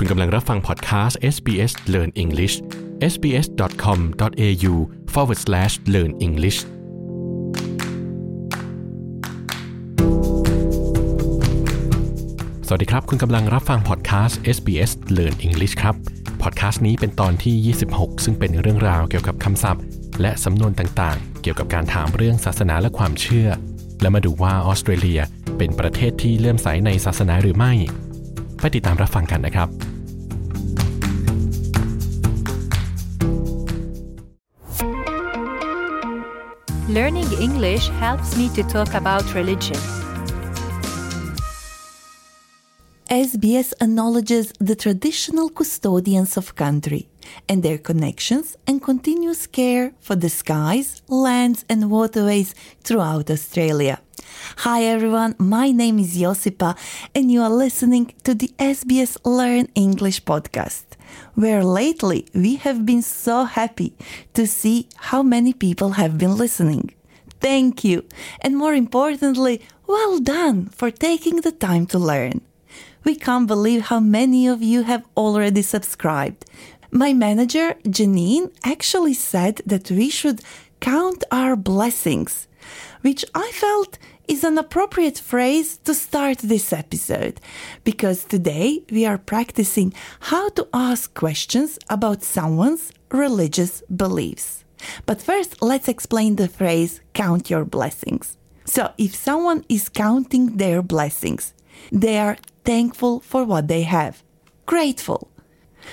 คุณกำลังรับฟังพอดแคสต์ SBS Learn English sbs.com.au forward slash learn English สวัสดีครับ คุณกำลังรับฟังพอดแคสต์ SBS Learn English ครับ พอดแคสต์นี้เป็นตอนที่ 26 ซึ่งเป็นเรื่องราวเกี่ยวกับคำศัพท์ และสำนวนต่างๆ เกี่ยวกับการถามเรื่องศาสนาและความเชื่อ และมาดูว่าออสเตรเลีย เป็นประเทศที่เลื่อมใสในศาสนาหรือไม่ ไปติดตามรับฟังกันนะครับ English helps me to talk about religion. SBS acknowledges the traditional custodians of country and their connections and continuous care for the skies, lands, and waterways throughout Australia. Hi everyone, my name is Josipa, and you are listening to the SBS Learn English podcast, where lately we have been so happy to see how many people have been listening. Thank you, and more importantly, well done for taking the time to learn. We can't believe how many of you have already subscribed. My manager, Janine, actually said that we should count our blessings, which I felt is an appropriate phrase to start this episode because today we are practicing how to ask questions about someone's religious beliefs. But first, let's explain the phrase count your blessings. So, if someone is counting their blessings, they are thankful for what they have, grateful.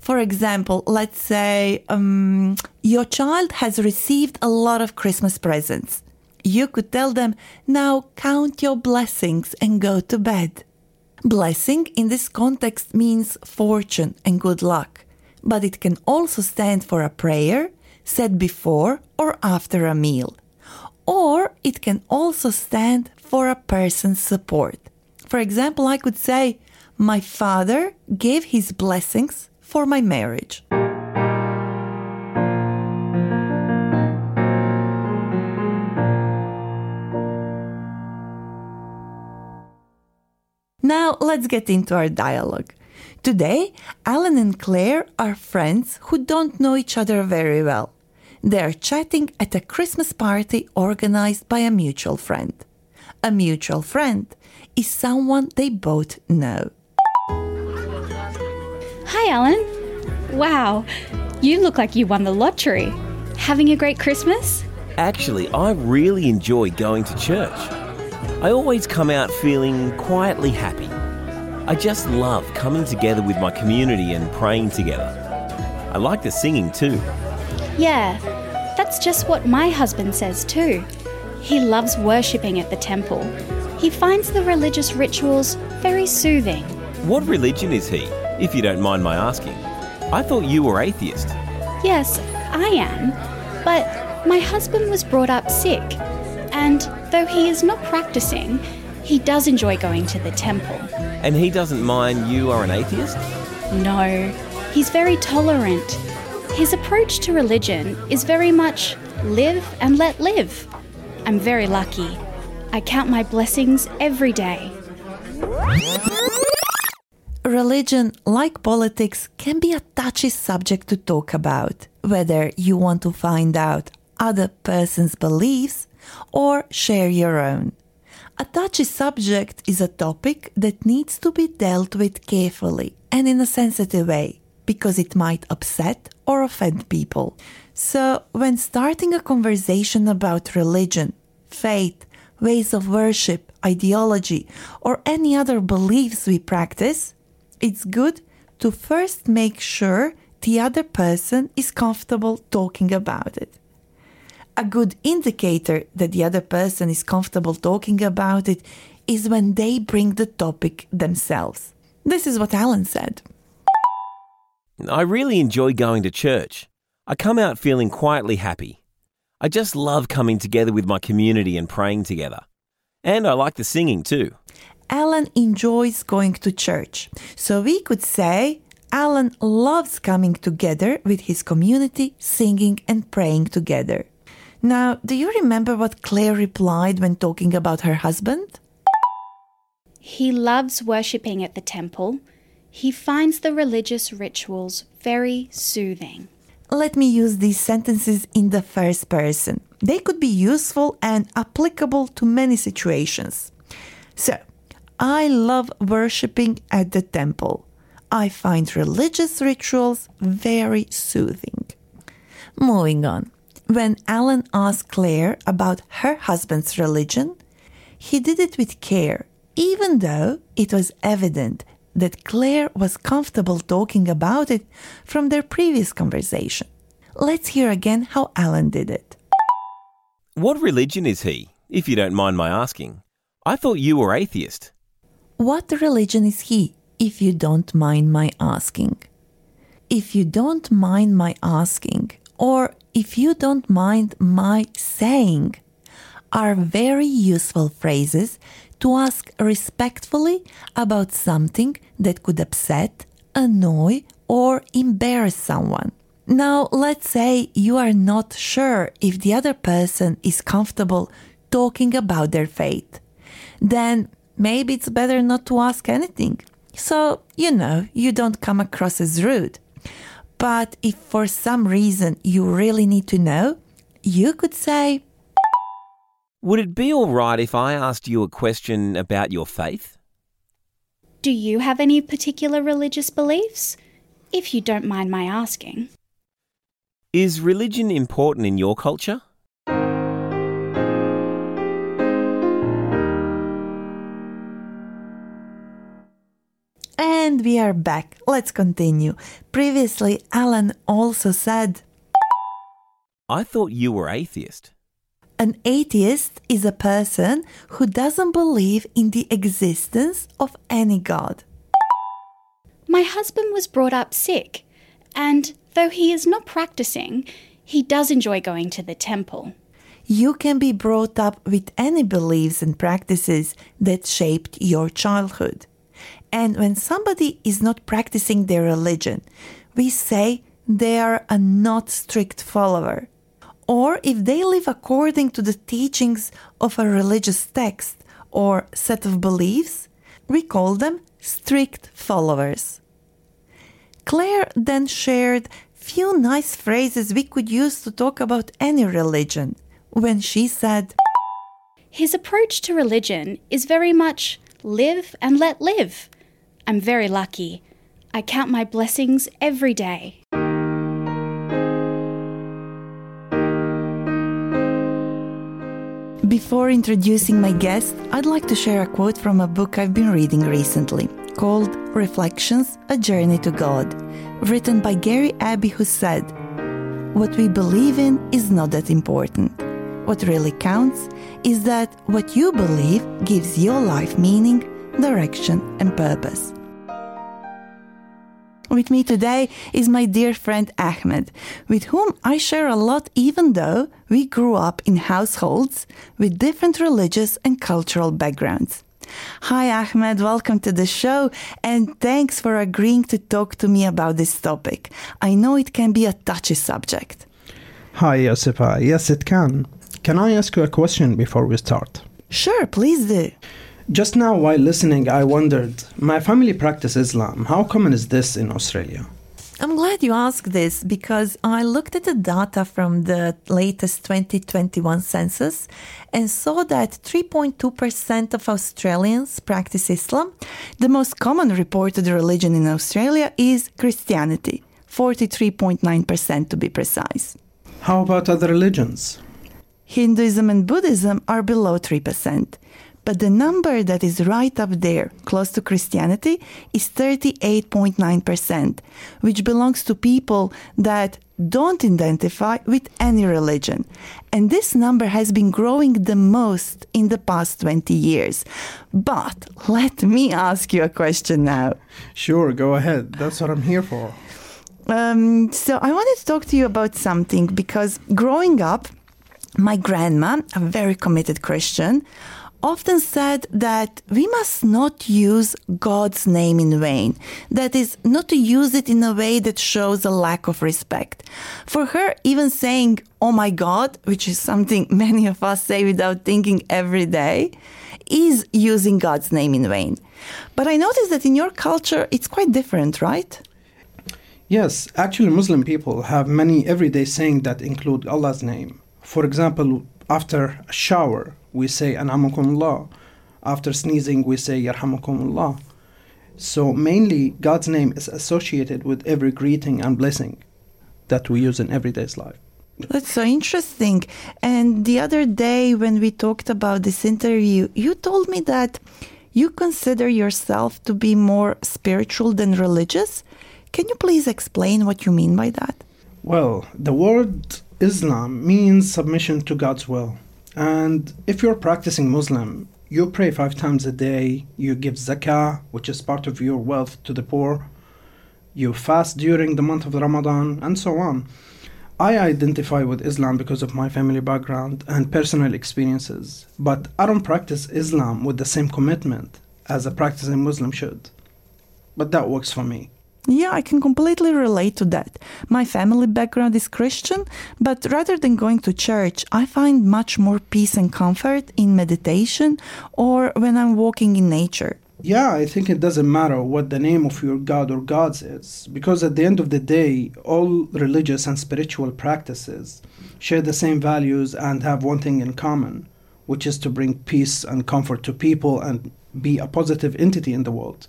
For example, let's say um, your child has received a lot of Christmas presents. You could tell them, now count your blessings and go to bed. Blessing in this context means fortune and good luck, but it can also stand for a prayer said before or after a meal. Or it can also stand for a person's support. For example, I could say, My father gave his blessings for my marriage. Now let's get into our dialogue. Today, Alan and Claire are friends who don't know each other very well. They are chatting at a Christmas party organized by a mutual friend. A mutual friend is someone they both know. Hi, Alan. Wow, you look like you won the lottery. Having a great Christmas? Actually, I really enjoy going to church. I always come out feeling quietly happy. I just love coming together with my community and praying together. I like the singing too. Yeah, that's just what my husband says too. He loves worshipping at the temple. He finds the religious rituals very soothing. What religion is he, if you don't mind my asking? I thought you were atheist. Yes, I am. But my husband was brought up Sikh. And though he is not practicing, he does enjoy going to the temple. And he doesn't mind you are an atheist? No, he's very tolerant. His approach to religion is very much live and let live. I'm very lucky. I count my blessings every day. Religion, like politics, can be a touchy subject to talk about, whether you want to find out other person's beliefs or share your own. A touchy subject is a topic that needs to be dealt with carefully and in a sensitive way because it might upset or offend people. So, when starting a conversation about religion, faith, ways of worship, ideology, or any other beliefs we practice, it's good to first make sure the other person is comfortable talking about it. A good indicator that the other person is comfortable talking about it is when they bring the topic themselves. This is what Alan said. I really enjoy going to church. I come out feeling quietly happy. I just love coming together with my community and praying together. And I like the singing too. Alan enjoys going to church. So we could say Alan loves coming together with his community, singing and praying together. Now, do you remember what Claire replied when talking about her husband? He loves worshipping at the temple. He finds the religious rituals very soothing. Let me use these sentences in the first person. They could be useful and applicable to many situations. So, I love worshipping at the temple. I find religious rituals very soothing. Moving on. When Alan asked Claire about her husband's religion, he did it with care, even though it was evident that Claire was comfortable talking about it from their previous conversation. Let's hear again how Alan did it. What religion is he, if you don't mind my asking? I thought you were atheist. What religion is he, if you don't mind my asking? If you don't mind my asking, or if you don't mind my saying, are very useful phrases to ask respectfully about something that could upset, annoy, or embarrass someone. Now, let's say you are not sure if the other person is comfortable talking about their faith. Then maybe it's better not to ask anything. So, you know, you don't come across as rude. But if for some reason you really need to know, you could say, Would it be all right if I asked you a question about your faith? Do you have any particular religious beliefs? If you don't mind my asking. Is religion important in your culture? and we are back. Let's continue. Previously, Alan also said, I thought you were atheist. An atheist is a person who doesn't believe in the existence of any God. My husband was brought up Sikh, and though he is not practicing, he does enjoy going to the temple. You can be brought up with any beliefs and practices that shaped your childhood. And when somebody is not practicing their religion, we say they are a not strict follower. Or if they live according to the teachings of a religious text or set of beliefs, we call them strict followers. Claire then shared few nice phrases we could use to talk about any religion when she said, His approach to religion is very much live and let live. I'm very lucky. I count my blessings every day. Before introducing my guest, I'd like to share a quote from a book I've been reading recently called Reflections A Journey to God, written by Gary Abbey, who said, What we believe in is not that important. What really counts is that what you believe gives your life meaning, direction, and purpose. With me today is my dear friend Ahmed, with whom I share a lot, even though we grew up in households with different religious and cultural backgrounds. Hi, Ahmed, welcome to the show, and thanks for agreeing to talk to me about this topic. I know it can be a touchy subject. Hi, Josipa. Yes, it can. Can I ask you a question before we start? Sure, please do. Just now, while listening, I wondered my family practice Islam. How common is this in Australia? I'm glad you asked this because I looked at the data from the latest 2021 census and saw that 3.2% of Australians practice Islam. The most common reported religion in Australia is Christianity, 43.9% to be precise. How about other religions? Hinduism and Buddhism are below 3%. But the number that is right up there, close to Christianity, is 38.9%, which belongs to people that don't identify with any religion. And this number has been growing the most in the past 20 years. But let me ask you a question now. Sure, go ahead. That's what I'm here for. Um, so I wanted to talk to you about something because growing up, my grandma, a very committed Christian, often said that we must not use God's name in vain. That is, not to use it in a way that shows a lack of respect. For her, even saying, Oh my God, which is something many of us say without thinking every day, is using God's name in vain. But I noticed that in your culture, it's quite different, right? Yes, actually, Muslim people have many everyday sayings that include Allah's name. For example, after a shower, we say An'amakumullah. After sneezing, we say Yarhamakumullah. So, mainly, God's name is associated with every greeting and blessing that we use in everyday's life. That's so interesting. And the other day, when we talked about this interview, you told me that you consider yourself to be more spiritual than religious. Can you please explain what you mean by that? Well, the word Islam means submission to God's will. And if you're practicing Muslim, you pray five times a day, you give zakah, which is part of your wealth, to the poor, you fast during the month of Ramadan, and so on. I identify with Islam because of my family background and personal experiences, but I don't practice Islam with the same commitment as a practicing Muslim should. But that works for me. Yeah, I can completely relate to that. My family background is Christian, but rather than going to church, I find much more peace and comfort in meditation or when I'm walking in nature. Yeah, I think it doesn't matter what the name of your god or gods is, because at the end of the day, all religious and spiritual practices share the same values and have one thing in common, which is to bring peace and comfort to people and be a positive entity in the world.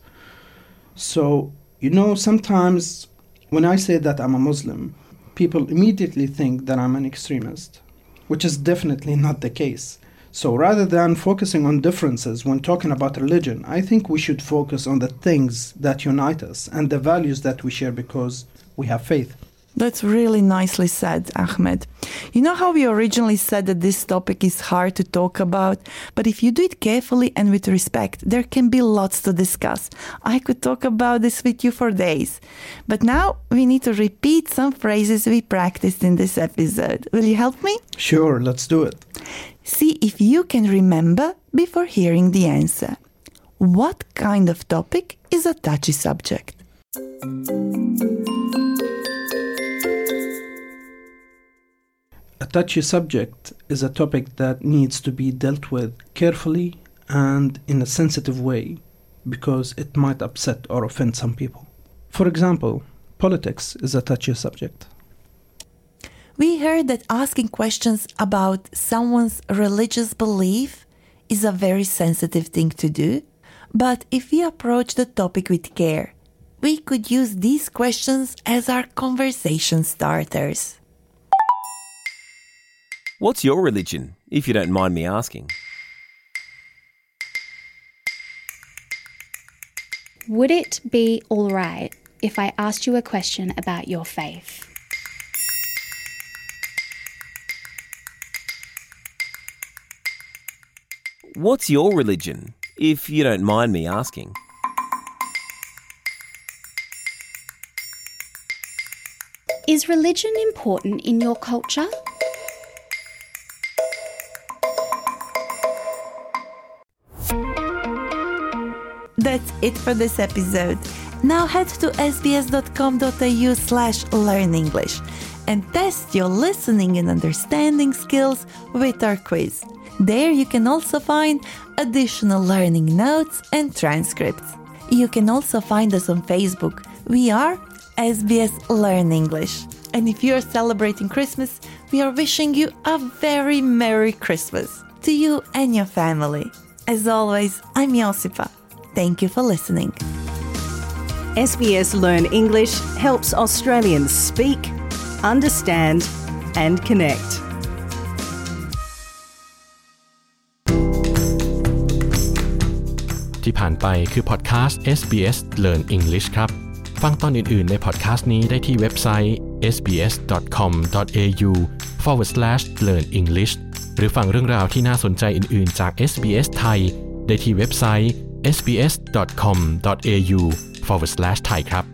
So, you know, sometimes when I say that I'm a Muslim, people immediately think that I'm an extremist, which is definitely not the case. So rather than focusing on differences when talking about religion, I think we should focus on the things that unite us and the values that we share because we have faith. That's really nicely said, Ahmed. You know how we originally said that this topic is hard to talk about, but if you do it carefully and with respect, there can be lots to discuss. I could talk about this with you for days. But now we need to repeat some phrases we practiced in this episode. Will you help me? Sure, let's do it. See if you can remember before hearing the answer. What kind of topic is a touchy subject? A touchy subject is a topic that needs to be dealt with carefully and in a sensitive way because it might upset or offend some people. For example, politics is a touchy subject. We heard that asking questions about someone's religious belief is a very sensitive thing to do, but if we approach the topic with care, we could use these questions as our conversation starters. What's your religion, if you don't mind me asking? Would it be alright if I asked you a question about your faith? What's your religion, if you don't mind me asking? Is religion important in your culture? That's it for this episode. Now head to sbs.com.au slash learn English and test your listening and understanding skills with our quiz. There you can also find additional learning notes and transcripts. You can also find us on Facebook. We are SBS Learn English. And if you are celebrating Christmas, we are wishing you a very Merry Christmas to you and your family. As always, I'm Josipa. Thank you for listening. SBS Learn English helps Australians speak, understand, and connect. ที่ผ่านไปคือพอดแคสต์ SBS Learn English ครับ ฟังตอนอื่น ๆ ในพอดแคสต์นี้ได้ที่เว็บไซต์ sbs.com.au forward slash learn english หรือฟังเรื่องราวที่น่าสนใจอื่น ๆ จาก SBS ไทย ได้ที่เว็บไซต์ sbs.com.au/thai ครับ